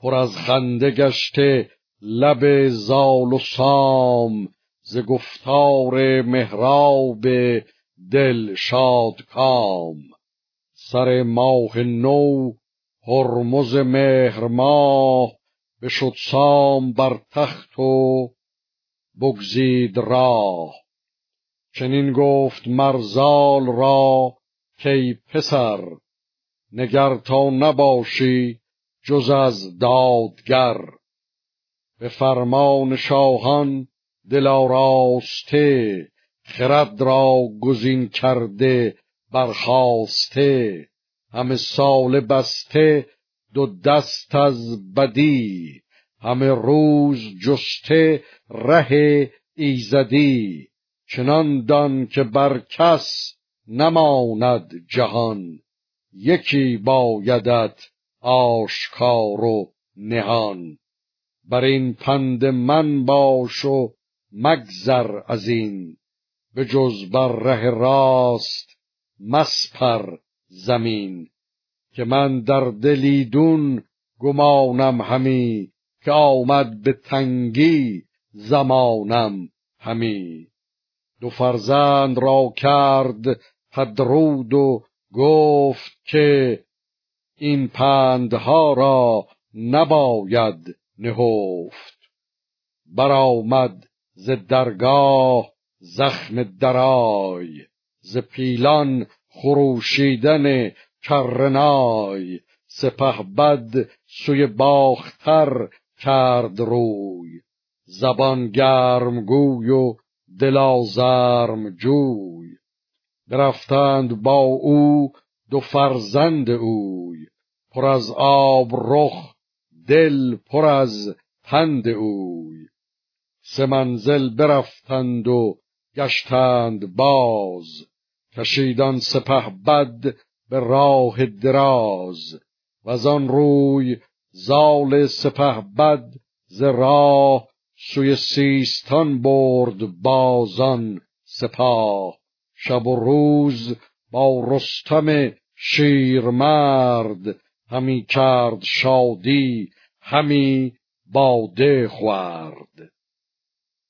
پر از خنده گشته لب زال و سام ز گفتار مهراب دل شاد کام. سر ماه نو هرمز مهر ماه بشد سام بر تخت و بگزید راه. چنین گفت مرزال را کی پسر نگر تا نباشی جز از دادگر. به فرمان شاهان دل آراسته خرد را گزین کرده برخاسته. همه سال بسته دو دست از بدی. همه روز جسته ره ایزدی. چنان دان که بر کس نماند جهان. یکی بایدت آشکار و نهان. بر این پند من باش و مگذر از این. به جز بر ره راست مسپر زمین. که من در دلیدون گمانم همی. که آمد به تنگی زمانم همی. دو فرزند را کرد پدرود و گفت که این پندها را نباید نهفت. برآمد ز درگاه زخم درای ز پیلان خروشیدن کرنای سپه بد سوی باختر کرد روی. زبان گرم گوی و دل آزرم جوی. برفتند با او دو فرزند اوی پر از آب رخ دل پر از پند اوی. سه منزل برفتند و گشتند باز کشیدان سپه بد به راه دراز. و آن روی زال سپه بد ز راه سوی سیستان برد بازان سپاه. شب و روز با رستم شیرمرد همی کرد شادی همی باده خورد.